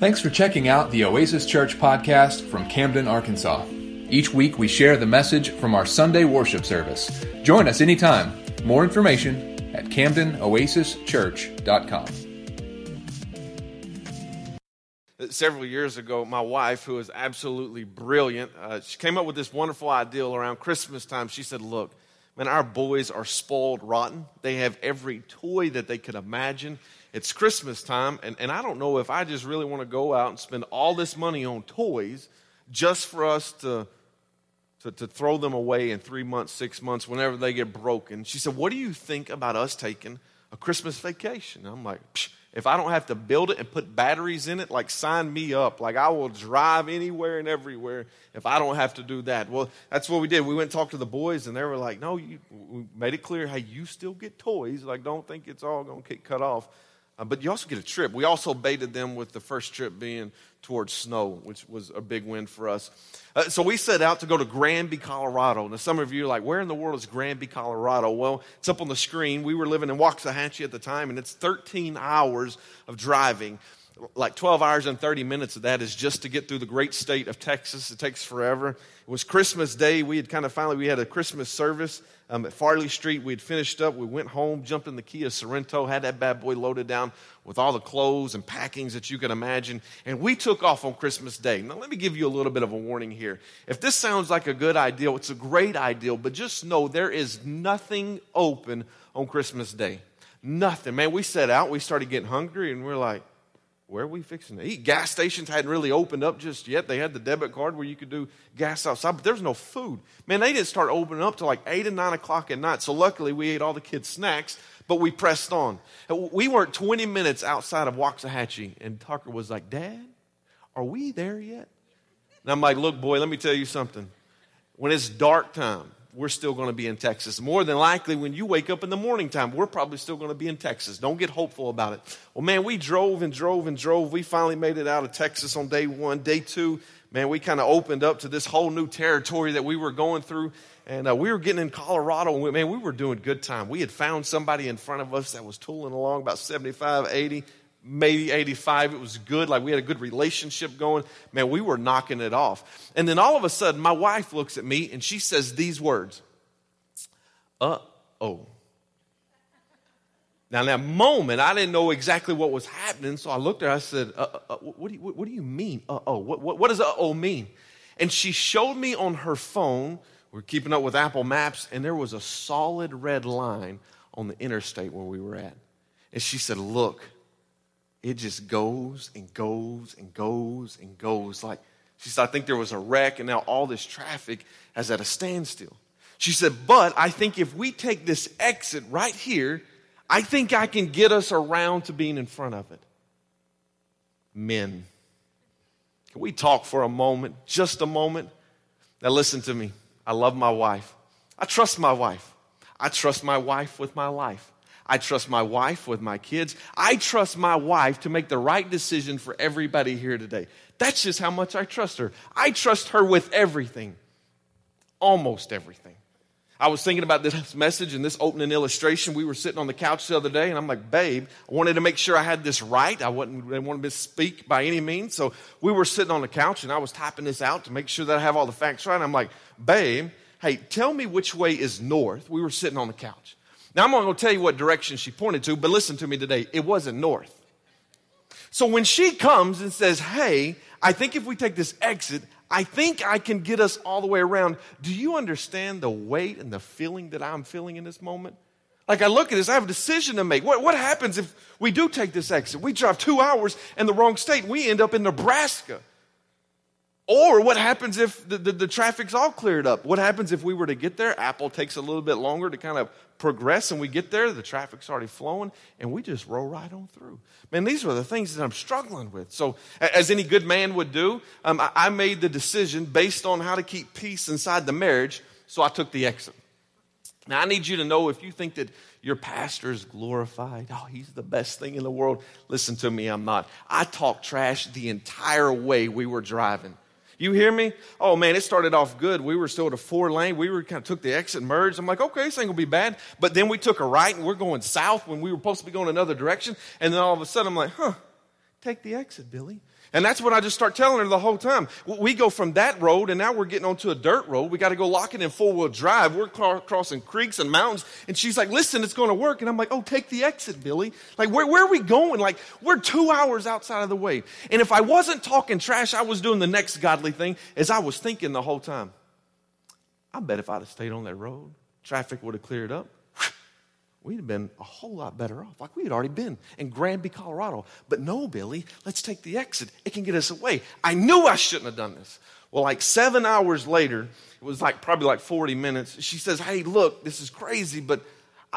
Thanks for checking out the Oasis Church podcast from Camden, Arkansas. Each week we share the message from our Sunday worship service. Join us anytime. More information at CamdenOasisChurch.com. Several years ago, my wife, who is absolutely brilliant, uh, she came up with this wonderful idea around Christmas time. She said, Look, man, our boys are spoiled rotten. They have every toy that they could imagine it's Christmas time, and, and I don't know if I just really want to go out and spend all this money on toys just for us to, to, to throw them away in three months, six months, whenever they get broken. She said, What do you think about us taking a Christmas vacation? I'm like, if I don't have to build it and put batteries in it, like sign me up. Like I will drive anywhere and everywhere if I don't have to do that. Well, that's what we did. We went and talked to the boys, and they were like, "No, you, we made it clear. Hey, you still get toys. Like, don't think it's all going to get cut off." Uh, but you also get a trip. We also baited them with the first trip being towards snow, which was a big win for us. Uh, so we set out to go to Granby, Colorado. Now, some of you are like, where in the world is Granby, Colorado? Well, it's up on the screen. We were living in Waxahachie at the time, and it's 13 hours of driving. Like 12 hours and 30 minutes of that is just to get through the great state of Texas. It takes forever. It was Christmas Day. We had kind of finally, we had a Christmas service um, at Farley Street. We had finished up. We went home, jumped in the Kia Sorento, had that bad boy loaded down with all the clothes and packings that you can imagine. And we took off on Christmas Day. Now, let me give you a little bit of a warning here. If this sounds like a good idea, it's a great idea, but just know there is nothing open on Christmas Day. Nothing. Man, we set out, we started getting hungry, and we're like, where are we fixing to eat? Gas stations hadn't really opened up just yet. They had the debit card where you could do gas outside, but there's no food. Man, they didn't start opening up till like 8 and 9 o'clock at night. So luckily we ate all the kids' snacks, but we pressed on. We weren't 20 minutes outside of Waxahachie, and Tucker was like, Dad, are we there yet? And I'm like, look, boy, let me tell you something. When it's dark time, we're still going to be in Texas. More than likely, when you wake up in the morning time, we're probably still going to be in Texas. Don't get hopeful about it. Well, man, we drove and drove and drove. We finally made it out of Texas on day one. Day two, man, we kind of opened up to this whole new territory that we were going through. And uh, we were getting in Colorado, and we, man, we were doing good time. We had found somebody in front of us that was tooling along about 75, 80 maybe 85. It was good. Like we had a good relationship going. Man, we were knocking it off. And then all of a sudden, my wife looks at me and she says these words Uh oh. Now, in that moment, I didn't know exactly what was happening. So I looked at her. I said, uh, uh, uh what, do you, what, do you mean? Uh oh. What, what, what does uh oh mean? And she showed me on her phone. We're keeping up with Apple Maps, and there was a solid red line on the interstate where we were at. And she said, Look, it just goes and goes and goes and goes. Like, she said, I think there was a wreck and now all this traffic is at a standstill. She said, but I think if we take this exit right here, I think I can get us around to being in front of it. Men, can we talk for a moment, just a moment? Now, listen to me. I love my wife. I trust my wife. I trust my wife with my life. I trust my wife with my kids. I trust my wife to make the right decision for everybody here today. That's just how much I trust her. I trust her with everything, almost everything. I was thinking about this message and this opening illustration. We were sitting on the couch the other day, and I'm like, babe, I wanted to make sure I had this right. I wasn't I wanted to speak by any means. So we were sitting on the couch, and I was typing this out to make sure that I have all the facts right. I'm like, babe, hey, tell me which way is north. We were sitting on the couch. Now, I'm not going to tell you what direction she pointed to, but listen to me today. It wasn't north. So when she comes and says, Hey, I think if we take this exit, I think I can get us all the way around. Do you understand the weight and the feeling that I'm feeling in this moment? Like I look at this, I have a decision to make. What, what happens if we do take this exit? We drive two hours in the wrong state. We end up in Nebraska. Or what happens if the, the, the, traffic's all cleared up? What happens if we were to get there? Apple takes a little bit longer to kind of progress, and we get there, the traffic's already flowing, and we just roll right on through. Man, these are the things that I'm struggling with. So, as any good man would do, um, I, I made the decision based on how to keep peace inside the marriage, so I took the exit. Now, I need you to know if you think that your pastor is glorified, oh, he's the best thing in the world, listen to me, I'm not. I talked trash the entire way we were driving. You hear me? Oh man, it started off good. We were still at a four lane. We were kind of took the exit merged. I'm like, okay, this ain't gonna be bad. But then we took a right and we're going south when we were supposed to be going another direction. And then all of a sudden I'm like, huh, take the exit, Billy. And that's what I just start telling her the whole time. We go from that road, and now we're getting onto a dirt road. We got to go lock it in four wheel drive. We're crossing creeks and mountains. And she's like, listen, it's going to work. And I'm like, oh, take the exit, Billy. Like, where, where are we going? Like, we're two hours outside of the way. And if I wasn't talking trash, I was doing the next godly thing, as I was thinking the whole time. I bet if I'd have stayed on that road, traffic would have cleared up we'd have been a whole lot better off. Like we had already been in Granby, Colorado. But no, Billy, let's take the exit. It can get us away. I knew I shouldn't have done this. Well, like seven hours later, it was like probably like 40 minutes. She says, Hey, look, this is crazy, but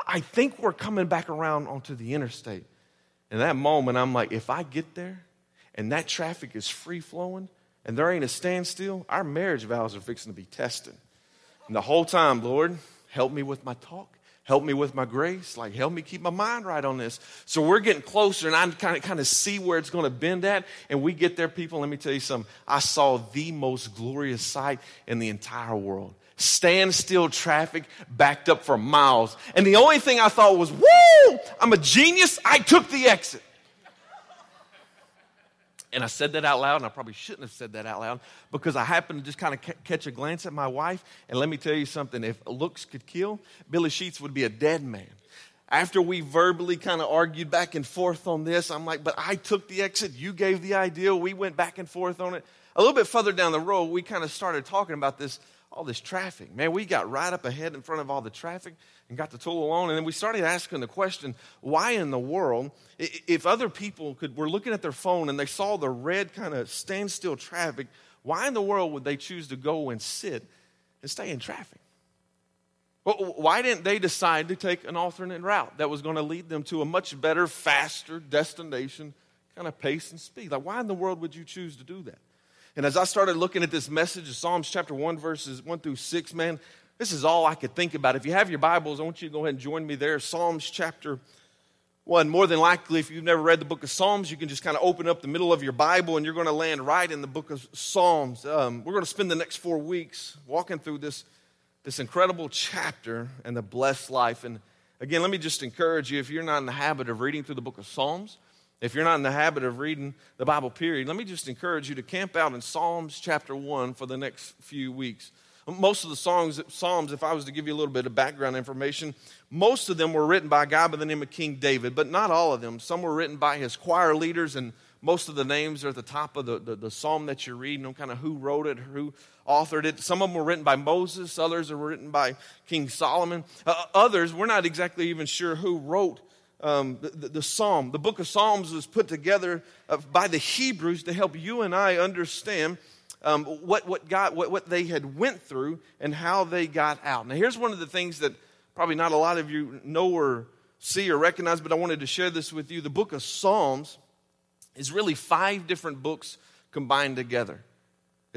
I think we're coming back around onto the interstate. In that moment, I'm like, if I get there and that traffic is free flowing and there ain't a standstill, our marriage vows are fixing to be tested. And the whole time, Lord, help me with my talk help me with my grace like help me keep my mind right on this. So we're getting closer and i kind of kind of see where it's going to bend at and we get there people. Let me tell you something. I saw the most glorious sight in the entire world. Standstill traffic backed up for miles. And the only thing i thought was woo! I'm a genius. I took the exit and I said that out loud, and I probably shouldn't have said that out loud because I happened to just kind of catch a glance at my wife. And let me tell you something if looks could kill, Billy Sheets would be a dead man. After we verbally kind of argued back and forth on this, I'm like, but I took the exit. You gave the idea. We went back and forth on it. A little bit further down the road, we kind of started talking about this, all this traffic. Man, we got right up ahead in front of all the traffic and got to tool along. And then we started asking the question, why in the world, if other people could were looking at their phone and they saw the red kind of standstill traffic, why in the world would they choose to go and sit and stay in traffic? Well, why didn't they decide to take an alternate route that was going to lead them to a much better, faster destination, kind of pace and speed? Like, why in the world would you choose to do that? And as I started looking at this message of Psalms chapter 1, verses 1 through 6, man, this is all I could think about. If you have your Bibles, I want you to go ahead and join me there. Psalms chapter 1. More than likely, if you've never read the book of Psalms, you can just kind of open up the middle of your Bible and you're going to land right in the book of Psalms. Um, we're going to spend the next four weeks walking through this, this incredible chapter and the blessed life. And again, let me just encourage you if you're not in the habit of reading through the book of Psalms, if you're not in the habit of reading the Bible, period, let me just encourage you to camp out in Psalms chapter 1 for the next few weeks. Most of the songs, Psalms, if I was to give you a little bit of background information, most of them were written by a guy by the name of King David, but not all of them. Some were written by his choir leaders, and most of the names are at the top of the, the, the psalm that you're reading, know, kind of who wrote it, who authored it. Some of them were written by Moses, others are written by King Solomon. Uh, others, we're not exactly even sure who wrote um, the, the, psalm. The book of Psalms was put together uh, by the Hebrews to help you and I understand um, what, what, God, what, what they had went through and how they got out. Now, here's one of the things that probably not a lot of you know or see or recognize, but I wanted to share this with you. The book of Psalms is really five different books combined together.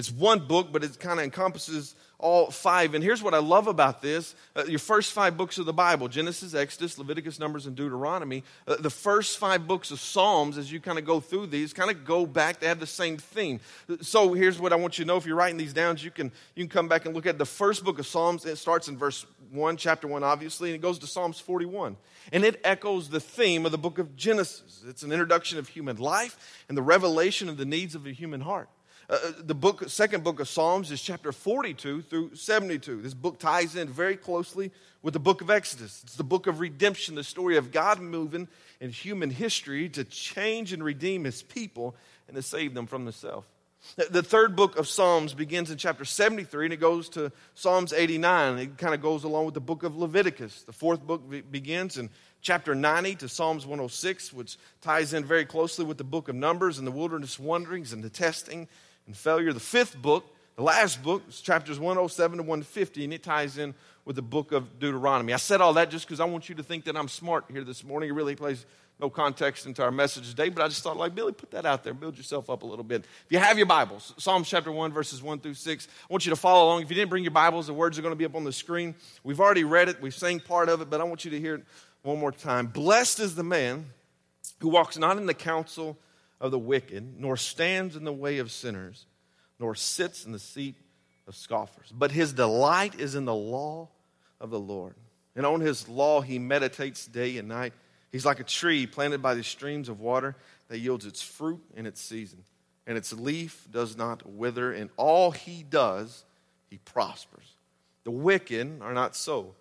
It's one book, but it kind of encompasses all five. And here's what I love about this uh, your first five books of the Bible Genesis, Exodus, Leviticus, Numbers, and Deuteronomy. Uh, the first five books of Psalms, as you kind of go through these, kind of go back. They have the same theme. So here's what I want you to know. If you're writing these down, you can, you can come back and look at the first book of Psalms. It starts in verse 1, chapter 1, obviously, and it goes to Psalms 41. And it echoes the theme of the book of Genesis. It's an introduction of human life and the revelation of the needs of the human heart. Uh, the book, second book of Psalms is chapter 42 through 72. This book ties in very closely with the book of Exodus. It's the book of redemption, the story of God moving in human history to change and redeem his people and to save them from themselves. The third book of Psalms begins in chapter 73 and it goes to Psalms 89. It kind of goes along with the book of Leviticus. The fourth book begins in chapter 90 to Psalms 106, which ties in very closely with the book of Numbers and the wilderness wanderings and the testing and failure. The fifth book, the last book, is chapters 107 to 150, and it ties in with the book of Deuteronomy. I said all that just because I want you to think that I'm smart here this morning. It really plays no context into our message today, but I just thought, like, Billy, put that out there, build yourself up a little bit. If you have your Bibles, Psalms chapter 1, verses 1 through 6, I want you to follow along. If you didn't bring your Bibles, the words are going to be up on the screen. We've already read it, we've sang part of it, but I want you to hear it one more time. Blessed is the man who walks not in the counsel of the wicked, nor stands in the way of sinners, nor sits in the seat of scoffers. But his delight is in the law of the Lord. And on his law he meditates day and night. He's like a tree planted by the streams of water that yields its fruit in its season, and its leaf does not wither. In all he does, he prospers. The wicked are not so.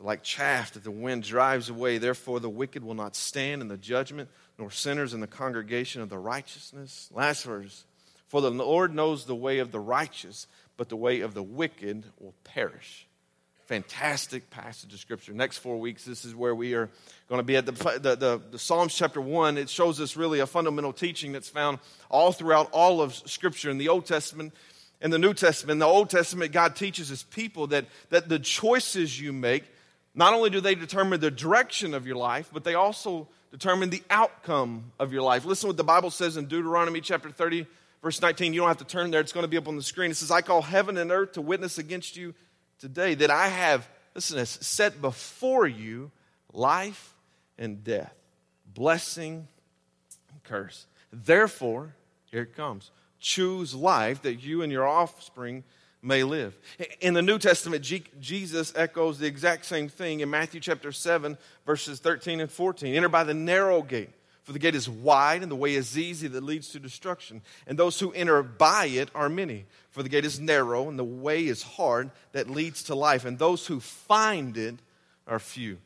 Like chaff that the wind drives away. Therefore, the wicked will not stand in the judgment, nor sinners in the congregation of the righteousness. Last verse. For the Lord knows the way of the righteous, but the way of the wicked will perish. Fantastic passage of Scripture. Next four weeks, this is where we are going to be at the, the, the, the Psalms chapter 1. It shows us really a fundamental teaching that's found all throughout all of Scripture in the Old Testament and the New Testament. In the Old Testament, God teaches his people that, that the choices you make, not only do they determine the direction of your life, but they also determine the outcome of your life. Listen what the Bible says in Deuteronomy chapter 30, verse 19. You don't have to turn there, it's going to be up on the screen. It says, I call heaven and earth to witness against you today that I have, listen this, set before you life and death, blessing and curse. Therefore, here it comes choose life that you and your offspring may live. In the New Testament, Jesus echoes the exact same thing in Matthew chapter 7, verses 13 and 14. Enter by the narrow gate. For the gate is wide and the way is easy that leads to destruction. And those who enter by it are many. For the gate is narrow and the way is hard that leads to life. And those who find it are few.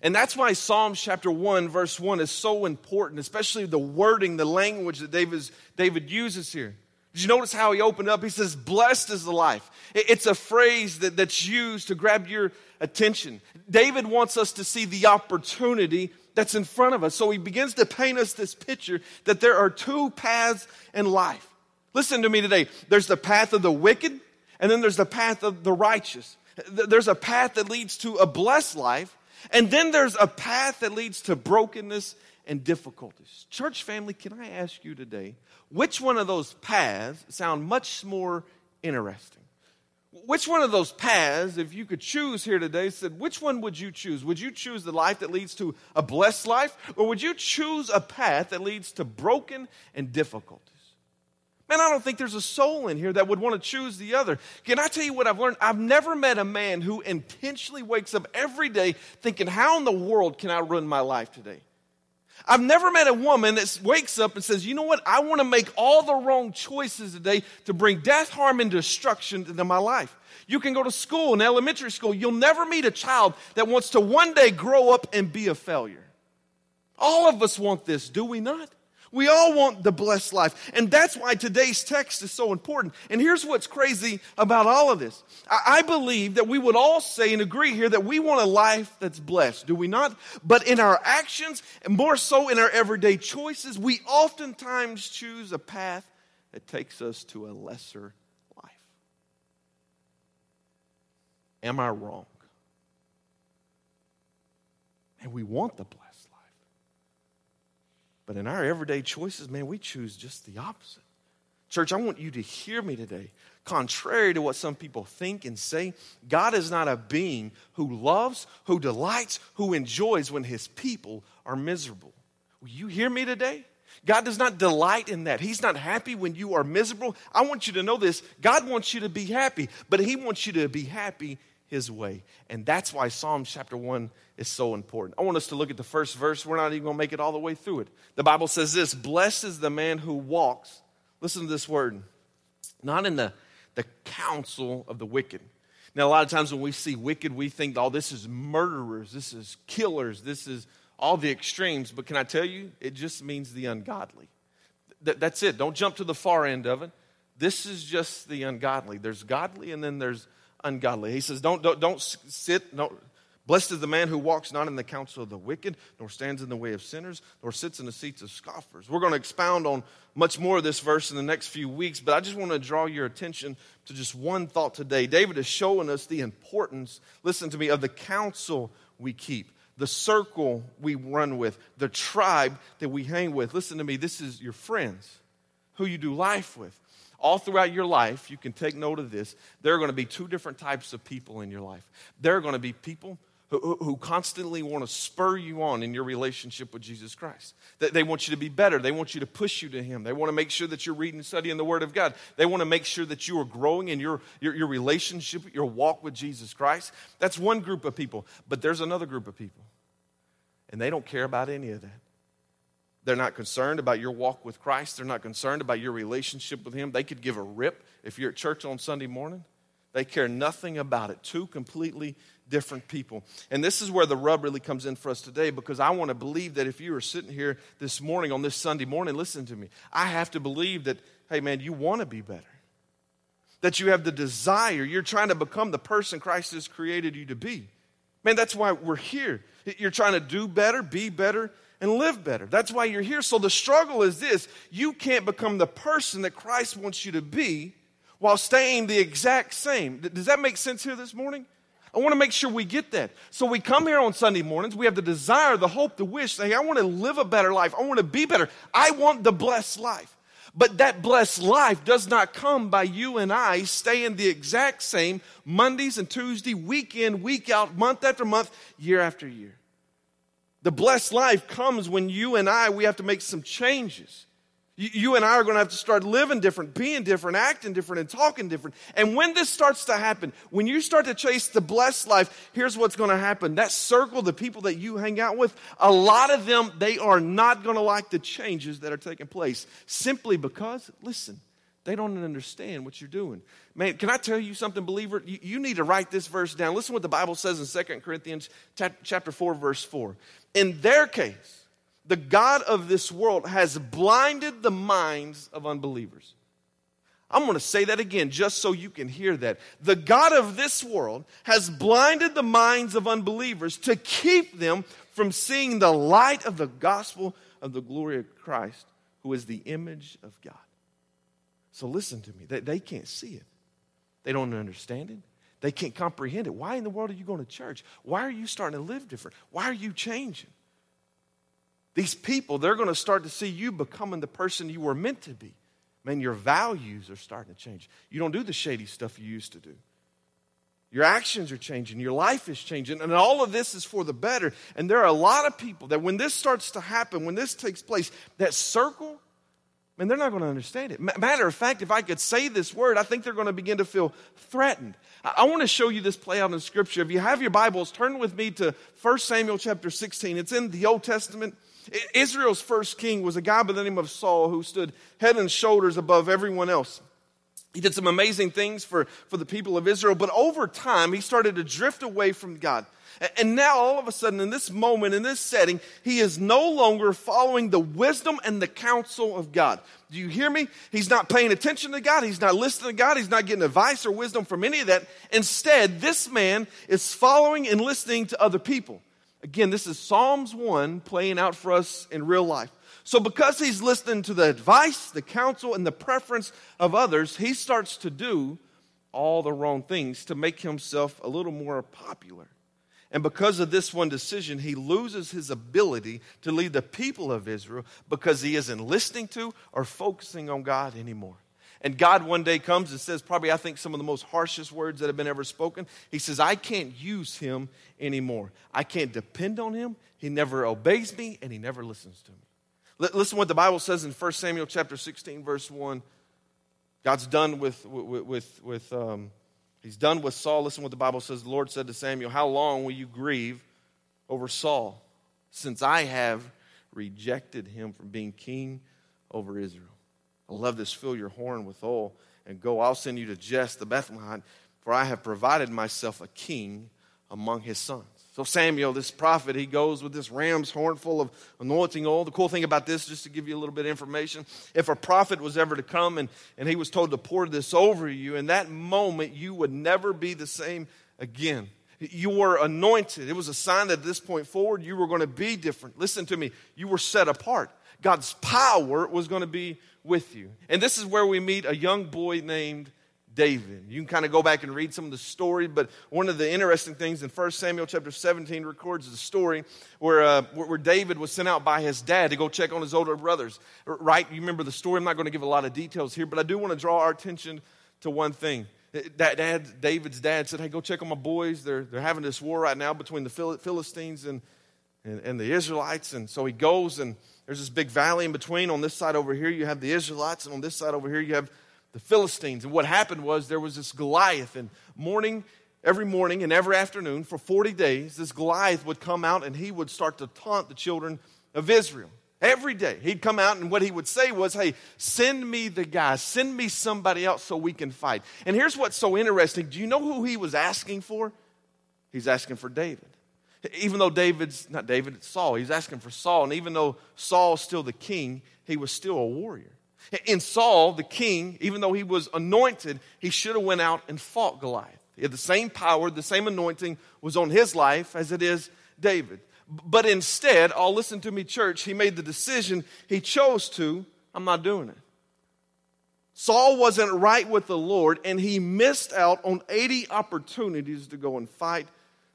And that's why Psalms chapter 1, verse 1 is so important, especially the wording, the language that David, David uses here. Did you notice how he opened up? He says, Blessed is the life. It's a phrase that, that's used to grab your attention. David wants us to see the opportunity that's in front of us. So he begins to paint us this picture that there are two paths in life. Listen to me today. There's the path of the wicked, and then there's the path of the righteous. There's a path that leads to a blessed life, and then there's a path that leads to brokenness and difficulties. Church family, can I ask you today, which one of those paths sound much more interesting? which one of those paths, if you could choose here today, said, which one would you choose? Would you choose the life that leads to a blessed life, or would you choose a path that leads to broken and difficulties? Man, I don't think there's a soul in here that would want to choose the other. Can I tell you what I've learned? I've never met a man who intentionally wakes up every day thinking, how in the world can I ruin my life today? I've never met a woman that wakes up and says, you know what? I want to make all the wrong choices today to bring death, harm, and destruction into my life. You can go to school, in elementary school. You'll never meet a child that wants to one day grow up and be a failure. All of us want this, do we not? We all want the blessed life. And that's why today's text is so important. And here's what's crazy about all of this. I believe that we would all say and agree here that we want a life that's blessed, do we not? But in our actions, and more so in our everyday choices, we oftentimes choose a path that takes us to a lesser life. Am I wrong? And we want the blessed. But in our everyday choices, man, we choose just the opposite. Church, I want you to hear me today. Contrary to what some people think and say, God is not a being who loves, who delights, who enjoys when his people are miserable. Will you hear me today? God does not delight in that. He's not happy when you are miserable. I want you to know this God wants you to be happy, but He wants you to be happy His way. And that's why Psalm chapter 1 is so important. I want us to look at the first verse. We're not even going to make it all the way through it. The Bible says this Blessed is the man who walks, listen to this word, not in the, the counsel of the wicked. Now, a lot of times when we see wicked, we think, oh, this is murderers, this is killers, this is all the extremes. But can I tell you, it just means the ungodly. Th- that's it. Don't jump to the far end of it. This is just the ungodly. There's godly and then there's ungodly. He says, don't, don't, don't sit, don't, Blessed is the man who walks not in the counsel of the wicked, nor stands in the way of sinners, nor sits in the seats of scoffers. We're going to expound on much more of this verse in the next few weeks, but I just want to draw your attention to just one thought today. David is showing us the importance, listen to me, of the counsel we keep, the circle we run with, the tribe that we hang with. Listen to me, this is your friends, who you do life with all throughout your life, you can take note of this. There are going to be two different types of people in your life. There are going to be people who, who constantly want to spur you on in your relationship with Jesus Christ. That they want you to be better. They want you to push you to Him. They want to make sure that you're reading and studying the Word of God. They want to make sure that you are growing in your, your, your relationship, your walk with Jesus Christ. That's one group of people. But there's another group of people, and they don't care about any of that. They're not concerned about your walk with Christ. They're not concerned about your relationship with Him. They could give a rip if you're at church on Sunday morning. They care nothing about it. Two completely different people. And this is where the rub really comes in for us today because I want to believe that if you are sitting here this morning on this Sunday morning, listen to me. I have to believe that, hey, man, you want to be better. That you have the desire. You're trying to become the person Christ has created you to be. Man, that's why we're here. You're trying to do better, be better, and live better. That's why you're here. So the struggle is this you can't become the person that Christ wants you to be while staying the exact same. Does that make sense here this morning? I want to make sure we get that. So we come here on Sunday mornings. We have the desire, the hope, the wish, saying, I want to live a better life. I want to be better. I want the blessed life. But that blessed life does not come by you and I staying the exact same Mondays and Tuesday, week in, week out, month after month, year after year. The blessed life comes when you and I, we have to make some changes. You and I are going to have to start living different, being different, acting different, and talking different. And when this starts to happen, when you start to chase the blessed life, here's what's going to happen. That circle, the people that you hang out with, a lot of them, they are not going to like the changes that are taking place simply because, listen, they don't understand what you're doing. Man, can I tell you something, believer? You, you need to write this verse down. Listen what the Bible says in 2 Corinthians chapter 4, verse 4. In their case, the God of this world has blinded the minds of unbelievers. I'm going to say that again just so you can hear that. The God of this world has blinded the minds of unbelievers to keep them from seeing the light of the gospel of the glory of Christ, who is the image of God. So listen to me. They, they can't see it, they don't understand it. They can't comprehend it. Why in the world are you going to church? Why are you starting to live different? Why are you changing? These people, they're going to start to see you becoming the person you were meant to be. Man, your values are starting to change. You don't do the shady stuff you used to do. Your actions are changing. Your life is changing. And all of this is for the better. And there are a lot of people that when this starts to happen, when this takes place, that circle, man, they're not going to understand it. Matter of fact, if I could say this word, I think they're going to begin to feel threatened. I want to show you this play out in Scripture. If you have your Bibles, turn with me to 1 Samuel chapter 16. It's in the Old Testament. Israel's first king was a guy by the name of Saul who stood head and shoulders above everyone else. He did some amazing things for, for the people of Israel, but over time he started to drift away from God. And now, all of a sudden, in this moment, in this setting, he is no longer following the wisdom and the counsel of God. Do you hear me? He's not paying attention to God. He's not listening to God. He's not getting advice or wisdom from any of that. Instead, this man is following and listening to other people. Again, this is Psalms 1 playing out for us in real life. So, because he's listening to the advice, the counsel, and the preference of others, he starts to do all the wrong things to make himself a little more popular. And because of this one decision, he loses his ability to lead the people of Israel because he isn't listening to or focusing on God anymore. And God one day comes and says, probably I think some of the most harshest words that have been ever spoken. He says, I can't use him anymore. I can't depend on him. He never obeys me and he never listens to me. listen what the Bible says in 1 Samuel chapter 16, verse 1. God's done with, with, with, with um, he's done with Saul. Listen what the Bible says. The Lord said to Samuel, How long will you grieve over Saul, since I have rejected him from being king over Israel? I love this. Fill your horn with oil and go. I'll send you to Jesse the Bethlehemite, for I have provided myself a king among his sons. So Samuel, this prophet, he goes with this ram's horn full of anointing oil. The cool thing about this, just to give you a little bit of information, if a prophet was ever to come and, and he was told to pour this over you, in that moment you would never be the same again. You were anointed. It was a sign that at this point forward you were going to be different. Listen to me. You were set apart. God's power was going to be with you. And this is where we meet a young boy named David. You can kind of go back and read some of the story, but one of the interesting things in 1 Samuel chapter 17 records the story where, uh, where David was sent out by his dad to go check on his older brothers. Right? You remember the story. I'm not going to give a lot of details here, but I do want to draw our attention to one thing. That dad, David's dad said, Hey, go check on my boys. They're, they're having this war right now between the Philistines and, and, and the Israelites. And so he goes, and there's this big valley in between. On this side over here, you have the Israelites, and on this side over here, you have the Philistines. And what happened was there was this Goliath, and morning, every morning and every afternoon for 40 days, this Goliath would come out and he would start to taunt the children of Israel. Every day. He'd come out, and what he would say was, Hey, send me the guy, send me somebody else so we can fight. And here's what's so interesting do you know who he was asking for? He's asking for David. Even though David's not David, it's Saul. He's asking for Saul. And even though Saul's still the king, he was still a warrior. In Saul, the king, even though he was anointed, he should have went out and fought Goliath. He had the same power, the same anointing was on his life as it is David. But instead, all oh, listen to me, church, he made the decision he chose to, I'm not doing it. Saul wasn't right with the Lord, and he missed out on 80 opportunities to go and fight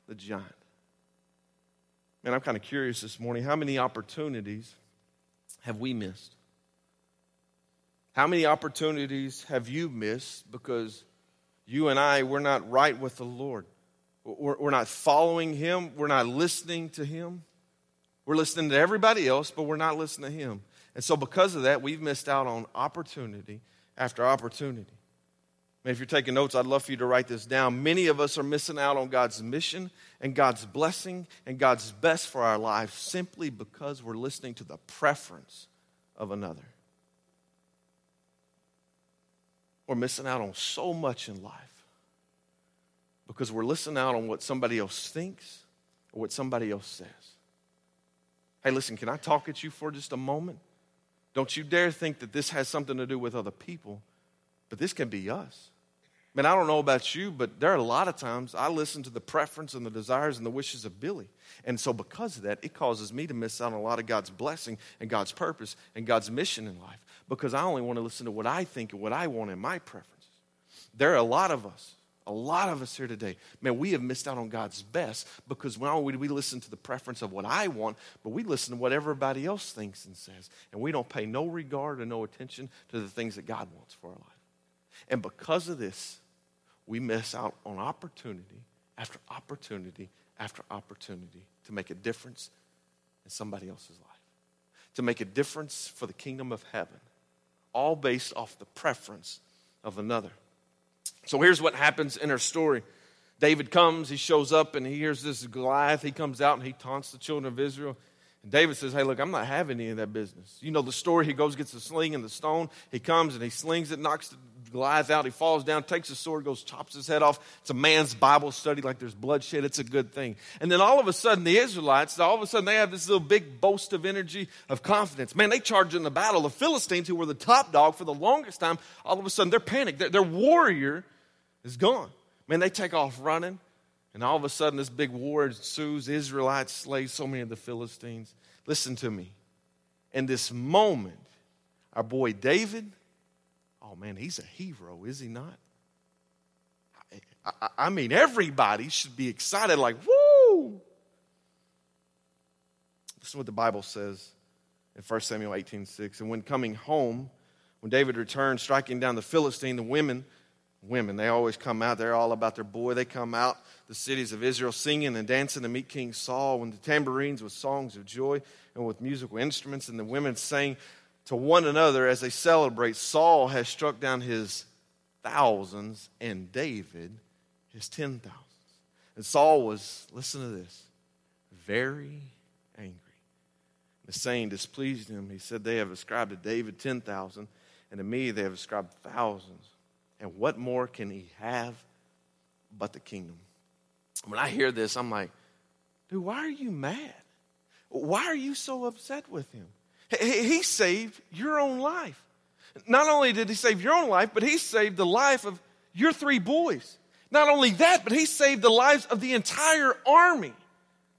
the giant. Man, I'm kind of curious this morning how many opportunities have we missed? How many opportunities have you missed because you and I, we're not right with the Lord? We're, not following Him, we're not listening to Him. We're listening to everybody else, but we're not listening to Him. And so, because of that, we've missed out on opportunity after opportunity. And if you're taking notes, I'd love for you to write this down. Many of us are missing out on God's mission and God's blessing and God's best for our lives simply because we're listening to the preference of another. We're missing out on so much in life because we're listening out on what somebody else thinks or what somebody else says. Hey, listen, can I talk at you for just a moment? Don't you dare think that this has something to do with other people, but this can be us. Man, I don't know about you, but there are a lot of times I listen to the preference and the desires and the wishes of Billy. And so, because of that, it causes me to miss out on a lot of God's blessing and God's purpose and God's mission in life because I only want to listen to what I think and what I want in my preferences. There are a lot of us, a lot of us here today, man, we have missed out on God's best because not only do we listen to the preference of what I want, but we listen to what everybody else thinks and says. And we don't pay no regard or no attention to the things that God wants for our life. And because of this, we miss out on opportunity after opportunity after opportunity to make a difference in somebody else's life, to make a difference for the kingdom of heaven all based off the preference of another. So here's what happens in our story. David comes, he shows up, and he hears this Goliath. He comes out and he taunts the children of Israel. And David says, Hey, look, I'm not having any of that business. You know the story. He goes, gets the sling and the stone. He comes and he slings it, knocks Goliath out. He falls down, takes his sword, goes, chops his head off. It's a man's Bible study, like there's bloodshed. It's a good thing. And then all of a sudden, the Israelites, all of a sudden, they have this little big boast of energy, of confidence. Man, they charge in the battle. The Philistines, who were the top dog for the longest time, all of a sudden, they're panicked. Their, their warrior is gone. Man, they take off running. And all of a sudden, this big war ensues. The Israelites slay so many of the Philistines. Listen to me. In this moment, our boy David oh man, he's a hero, is he not? I, I mean, everybody should be excited, like, woo! This is what the Bible says in 1 Samuel 18 6. And when coming home, when David returned, striking down the Philistine, the women, women, they always come out. They're all about their boy. They come out, the cities of Israel, singing and dancing to meet King Saul, when the tambourines with songs of joy and with musical instruments, and the women sang to one another as they celebrate, Saul has struck down his thousands and David his ten thousands. And Saul was, listen to this, very angry. The saying displeased him. He said, They have ascribed to David 10,000, and to me they have ascribed thousands. And what more can he have but the kingdom? When I hear this, I'm like, dude, why are you mad? Why are you so upset with him? He saved your own life. Not only did he save your own life, but he saved the life of your three boys. Not only that, but he saved the lives of the entire army.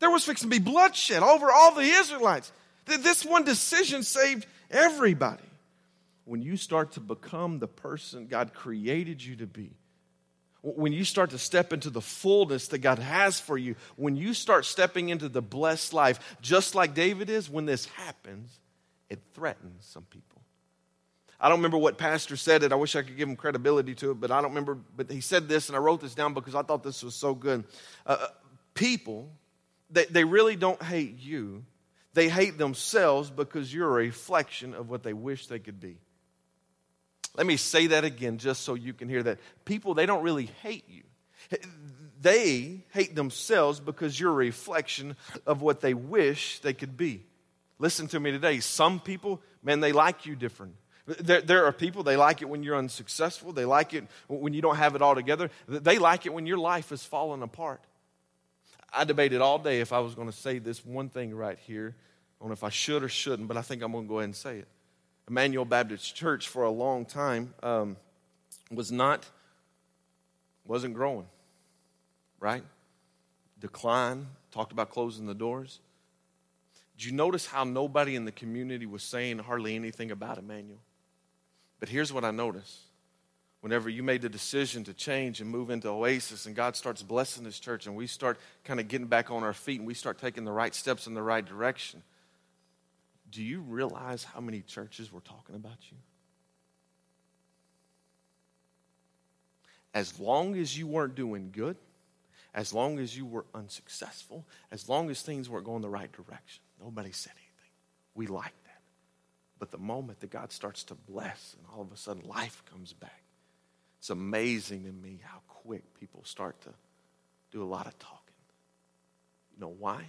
There was fixing to be bloodshed over all the Israelites. This one decision saved everybody. When you start to become the person God created you to be, when you start to step into the fullness that God has for you, when you start stepping into the blessed life, just like David is, when this happens, it threatens some people. I don't remember what pastor said it. I wish I could give him credibility to it, but I don't remember. But he said this, and I wrote this down because I thought this was so good. Uh, uh, people, they, they really don't hate you, they hate themselves because you're a reflection of what they wish they could be. Let me say that again just so you can hear that. People, they don't really hate you. They hate themselves because you're a reflection of what they wish they could be. Listen to me today. Some people, man, they like you different. There, there are people, they like it when you're unsuccessful. They like it when you don't have it all together. They like it when your life is falling apart. I debated all day if I was going to say this one thing right here, on if I should or shouldn't, but I think I'm going to go ahead and say it. Emmanuel Baptist Church for a long time um, was not, wasn't growing, right? Decline, talked about closing the doors. Did you notice how nobody in the community was saying hardly anything about Emmanuel? But here's what I noticed. Whenever you made the decision to change and move into Oasis, and God starts blessing this church, and we start kind of getting back on our feet and we start taking the right steps in the right direction, do you realize how many churches were talking about you? As long as you weren't doing good, as long as you were unsuccessful, as long as things weren't going the right direction, nobody said anything. We like that. But the moment that God starts to bless and all of a sudden life comes back, it's amazing to me how quick people start to do a lot of talking. You know why?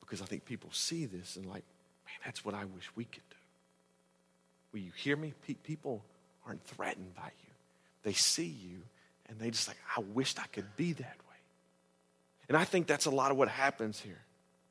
Because I think people see this and, like, man, that's what I wish we could do. Will you hear me? people aren't threatened by you, they see you and they just like, I wished I could be that way. And I think that's a lot of what happens here.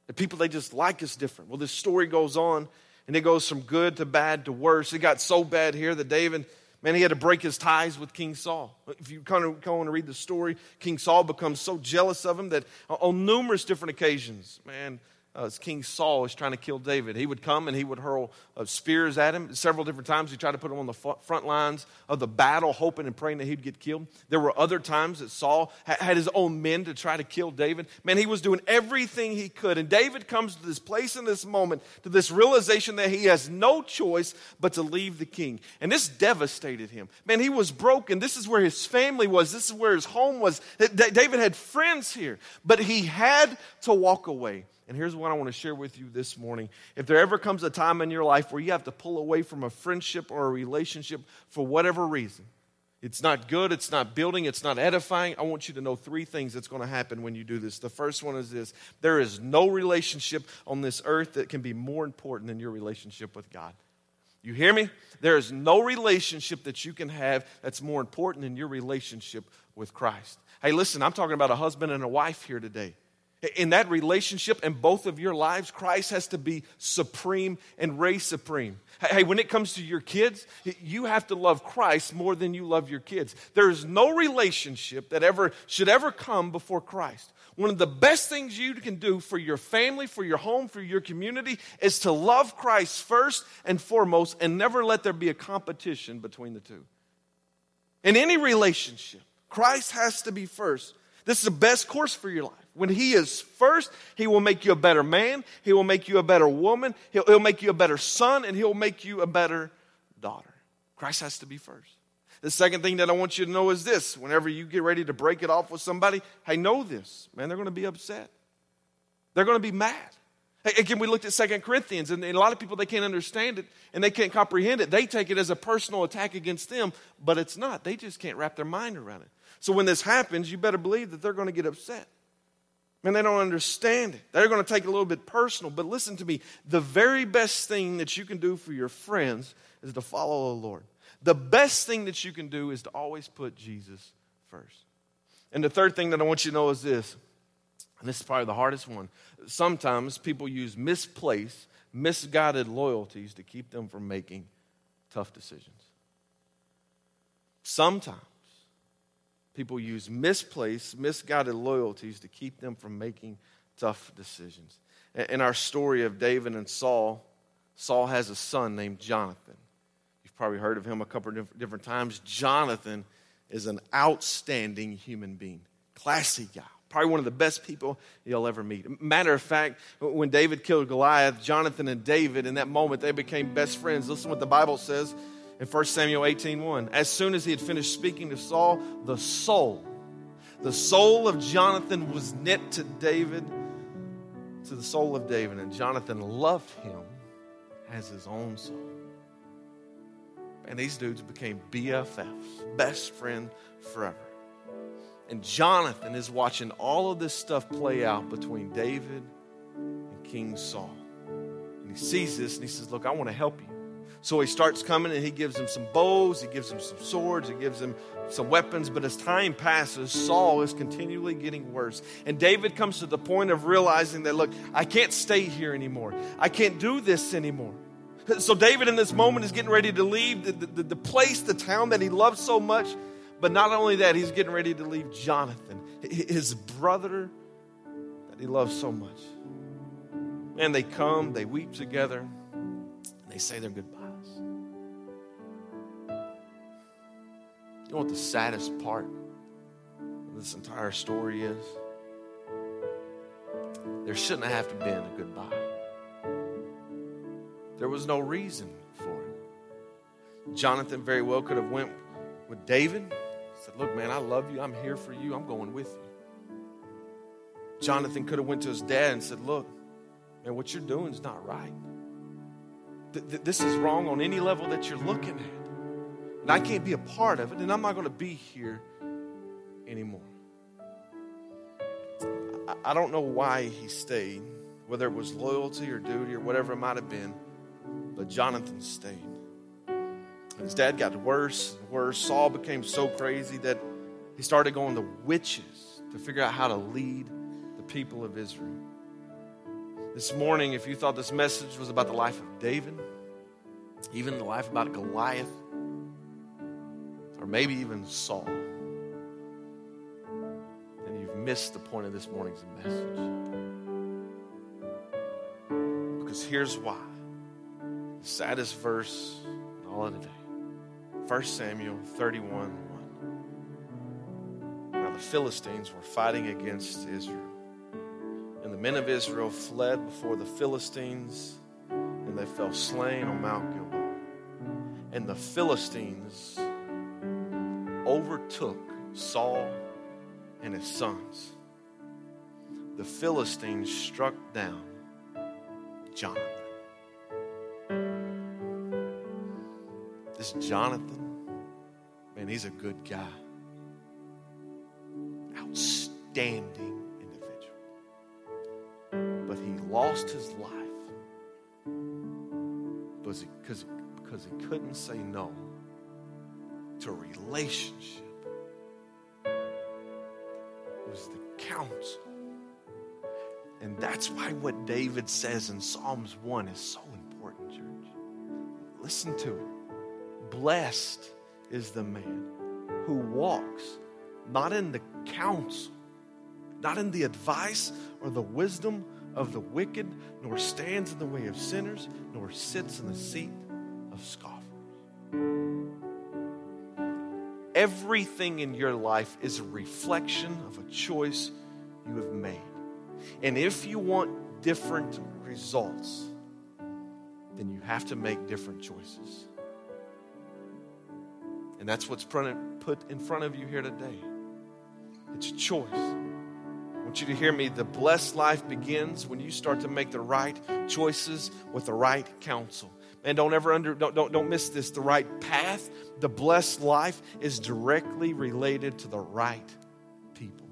The people, they just like us different. Well, this story goes on and it goes from good to bad to worse. It got so bad here that David, man, he had to break his ties with King Saul. If you kind of go on and read the story, King Saul becomes so jealous of him that on numerous different occasions, man, uh, King Saul was trying to kill David. He would come and he would hurl uh, spears at him. Several different times he tried to put him on the front lines of the battle, hoping and praying that he'd get killed. There were other times that Saul ha- had his own men to try to kill David. Man, he was doing everything he could. And David comes to this place in this moment, to this realization that he has no choice but to leave the king. And this devastated him. Man, he was broken. This is where his family was, this is where his home was. David had friends here, but he had to walk away. And here's what I want to share with you this morning. If there ever comes a time in your life where you have to pull away from a friendship or a relationship for whatever reason, it's not good, it's not building, it's not edifying. I want you to know three things that's going to happen when you do this. The first one is this there is no relationship on this earth that can be more important than your relationship with God. You hear me? There is no relationship that you can have that's more important than your relationship with Christ. Hey, listen, I'm talking about a husband and a wife here today in that relationship and both of your lives, Christ has to be supreme and reign supreme. Hey, when it comes to your kids, you have to love Christ more than you love your kids. There is no relationship that ever should ever come before Christ. One of the best things you can do for your family, for your home, for your community is to love Christ first and foremost and never let there be a competition between the two. In any relationship, Christ has to be first. This is the best course for your life. When He is first, He will make you a better man, He will make you a better woman, He'll, he'll make you a better son, and He'll make you a better daughter. Christ has to be first. The second thing that I want you to know is this whenever you get ready to break it off with somebody, hey, know this, man, they're going to be upset. They're going to be mad. Again, we looked at Second Corinthians, and a lot of people, they can't understand it and they can't comprehend it. They take it as a personal attack against them, but it's not. They just can't wrap their mind around it. So when this happens, you better believe that they're going to get upset. Man, they don't understand it. They're going to take it a little bit personal. But listen to me the very best thing that you can do for your friends is to follow the Lord. The best thing that you can do is to always put Jesus first. And the third thing that I want you to know is this, and this is probably the hardest one. Sometimes people use misplaced, misguided loyalties to keep them from making tough decisions. Sometimes People use misplaced, misguided loyalties to keep them from making tough decisions. In our story of David and Saul, Saul has a son named Jonathan. You've probably heard of him a couple of different times. Jonathan is an outstanding human being, classy guy, probably one of the best people you'll ever meet. Matter of fact, when David killed Goliath, Jonathan and David, in that moment, they became best friends. Listen what the Bible says in 1 Samuel 18 As soon as he had finished speaking to Saul, the soul, the soul of Jonathan was knit to David, to the soul of David, and Jonathan loved him as his own soul. And these dudes became BFFs, best friend forever. And Jonathan is watching all of this stuff play out between David and King Saul. And he sees this and he says, Look, I want to help you. So he starts coming and he gives him some bows, he gives him some swords, he gives him some weapons. But as time passes, Saul is continually getting worse. And David comes to the point of realizing that, look, I can't stay here anymore. I can't do this anymore. So David in this moment is getting ready to leave the, the, the place, the town that he loves so much. But not only that, he's getting ready to leave Jonathan, his brother that he loves so much. And they come, they weep together, and they say their goodbyes. You know what the saddest part of this entire story is? There shouldn't have to been a goodbye. There was no reason for it. Jonathan very well could have went with David. Said, "Look, man, I love you. I'm here for you. I'm going with you." Jonathan could have went to his dad and said, "Look, man, what you're doing is not right. Th- th- this is wrong on any level that you're looking at." And I can't be a part of it, then I'm not going to be here anymore. I don't know why he stayed, whether it was loyalty or duty or whatever it might have been, but Jonathan stayed. His dad got worse and worse. Saul became so crazy that he started going to witches to figure out how to lead the people of Israel. This morning, if you thought this message was about the life of David, even the life about Goliath, or maybe even Saul, then you've missed the point of this morning's message. Because here's why the saddest verse in all of the day 1 Samuel 31 1. Now the Philistines were fighting against Israel. And the men of Israel fled before the Philistines, and they fell slain on Mount Gilboa. And the Philistines overtook Saul and his sons. The Philistines struck down Jonathan. This Jonathan, man, he's a good guy. Outstanding individual. But he lost his life because he, because, he couldn't say no to relationship. It was the counsel. And that's why what David says in Psalms 1 is so important, church. Listen to it. Blessed is the man who walks not in the counsel, not in the advice or the wisdom of the wicked, nor stands in the way of sinners, nor sits in the seat of scoffers. Everything in your life is a reflection of a choice you have made. And if you want different results, then you have to make different choices. And that's what's put in front of you here today. It's a choice. I want you to hear me. The blessed life begins when you start to make the right choices with the right counsel. And don't ever under don't, don't, don't miss this. The right path, the blessed life is directly related to the right people.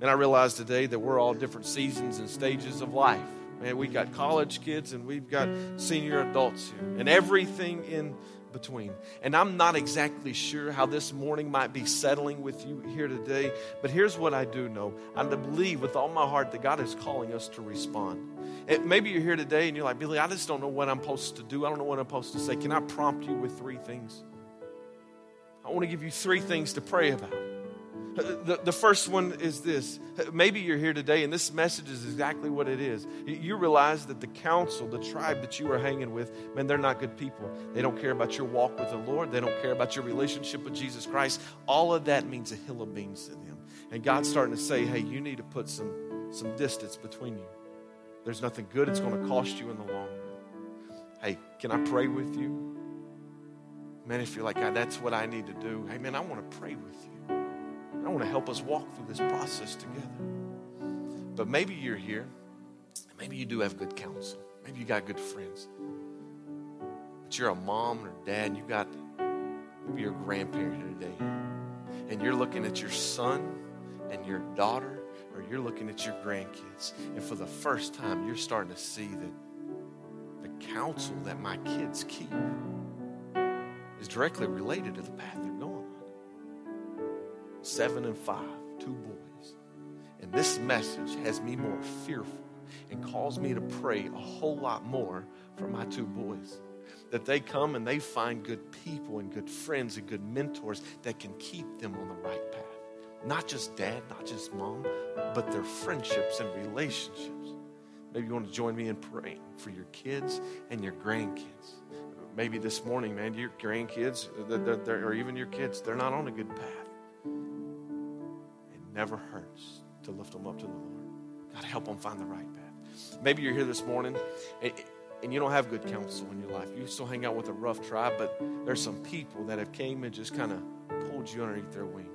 And I realize today that we're all different seasons and stages of life. Man, we got college kids and we've got senior adults here, and everything in between. And I'm not exactly sure how this morning might be settling with you here today, but here's what I do know. I believe with all my heart that God is calling us to respond. It, maybe you're here today and you're like, Billy, I just don't know what I'm supposed to do. I don't know what I'm supposed to say. Can I prompt you with three things? I want to give you three things to pray about. The, the first one is this. Maybe you're here today and this message is exactly what it is. You realize that the council, the tribe that you are hanging with, man, they're not good people. They don't care about your walk with the Lord, they don't care about your relationship with Jesus Christ. All of that means a hill of beans to them. And God's starting to say, hey, you need to put some, some distance between you. There's nothing good it's going to cost you in the long run. Hey, can I pray with you? Man, if you're like, God, that's what I need to do. Hey, man, I want to pray with you. I want to help us walk through this process together. But maybe you're here, maybe you do have good counsel. Maybe you got good friends. But you're a mom or dad, you got maybe you're a grandparent here today. And you're looking at your son and your daughter, or you're looking at your grandkids. And for the first time, you're starting to see that the counsel that my kids keep is directly related to the path. Seven and five, two boys. And this message has me more fearful and calls me to pray a whole lot more for my two boys. That they come and they find good people and good friends and good mentors that can keep them on the right path. Not just dad, not just mom, but their friendships and relationships. Maybe you want to join me in praying for your kids and your grandkids. Maybe this morning, man, your grandkids, they're, or even your kids, they're not on a good path. Never hurts to lift them up to the Lord. God, help them find the right path. Maybe you're here this morning and, you don't have good counsel in your life. You still hang out with a rough tribe, but there's some people that have came and just kind of pulled you underneath their wing.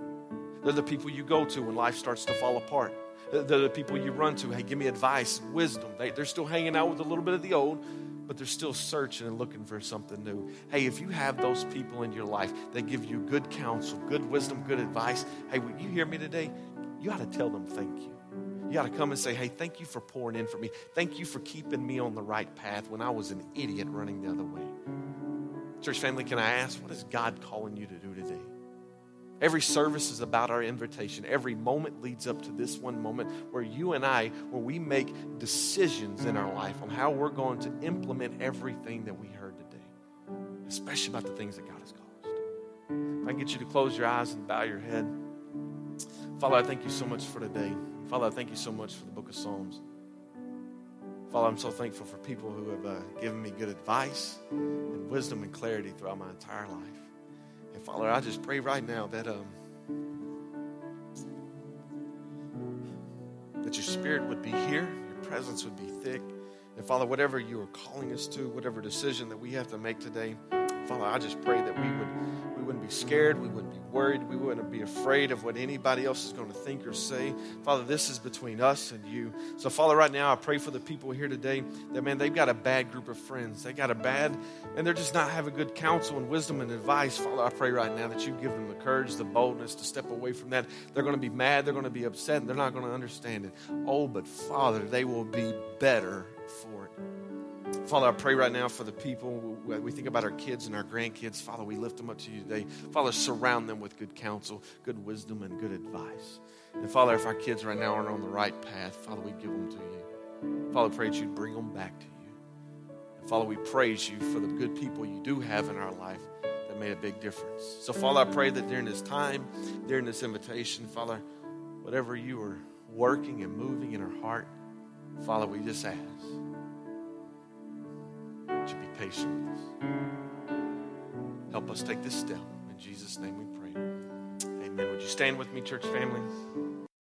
They're the people you go to when life starts to fall apart. They're the people you run to. Hey, give me advice wisdom. They, they're still hanging out with a little bit of the old, but they're still searching and looking for something new. Hey, if you have those people in your life that give you good counsel, good wisdom, good advice, hey, will you hear me today? You ought to tell them thank you. You ought to come and say, hey, thank you for pouring in for me. Thank you for keeping me on the right path when I was an idiot running the other way. Church family, can I ask, what is God calling you to do today? Every service is about our invitation. Every moment leads up to this one moment where you and I, where we make decisions in our life on how we're going to implement everything that we heard today, especially about the things that God has called us to. If I get you to close your eyes and bow your head. Father, I thank you so much for today. Father, I thank you so much for the book of Psalms. Father, I'm so thankful for people who have uh, given me good advice and wisdom and clarity throughout my entire life. And Father, I just pray right now that um, that your spirit would be here, your presence would be thick. And Father, whatever you are calling us to, whatever decision that we have to make today, Father, I just pray that we would we wouldn't be scared, we wouldn't be worried, we wouldn't be afraid of what anybody else is going to think or say. Father, this is between us and you. So, Father, right now I pray for the people here today that man, they've got a bad group of friends. They got a bad, and they're just not having good counsel and wisdom and advice. Father, I pray right now that you give them the courage, the boldness to step away from that. They're going to be mad, they're going to be upset, and they're not going to understand it. Oh, but Father, they will be better for. Father, I pray right now for the people. We think about our kids and our grandkids. Father, we lift them up to you today. Father, surround them with good counsel, good wisdom, and good advice. And Father, if our kids right now aren't on the right path, Father, we give them to you. Father, pray that you bring them back to you. And Father, we praise you for the good people you do have in our life that made a big difference. So, Father, I pray that during this time, during this invitation, Father, whatever you are working and moving in our heart, Father, we just ask us? Help us take this step. In Jesus' name we pray. Amen. Would you stand with me, church family?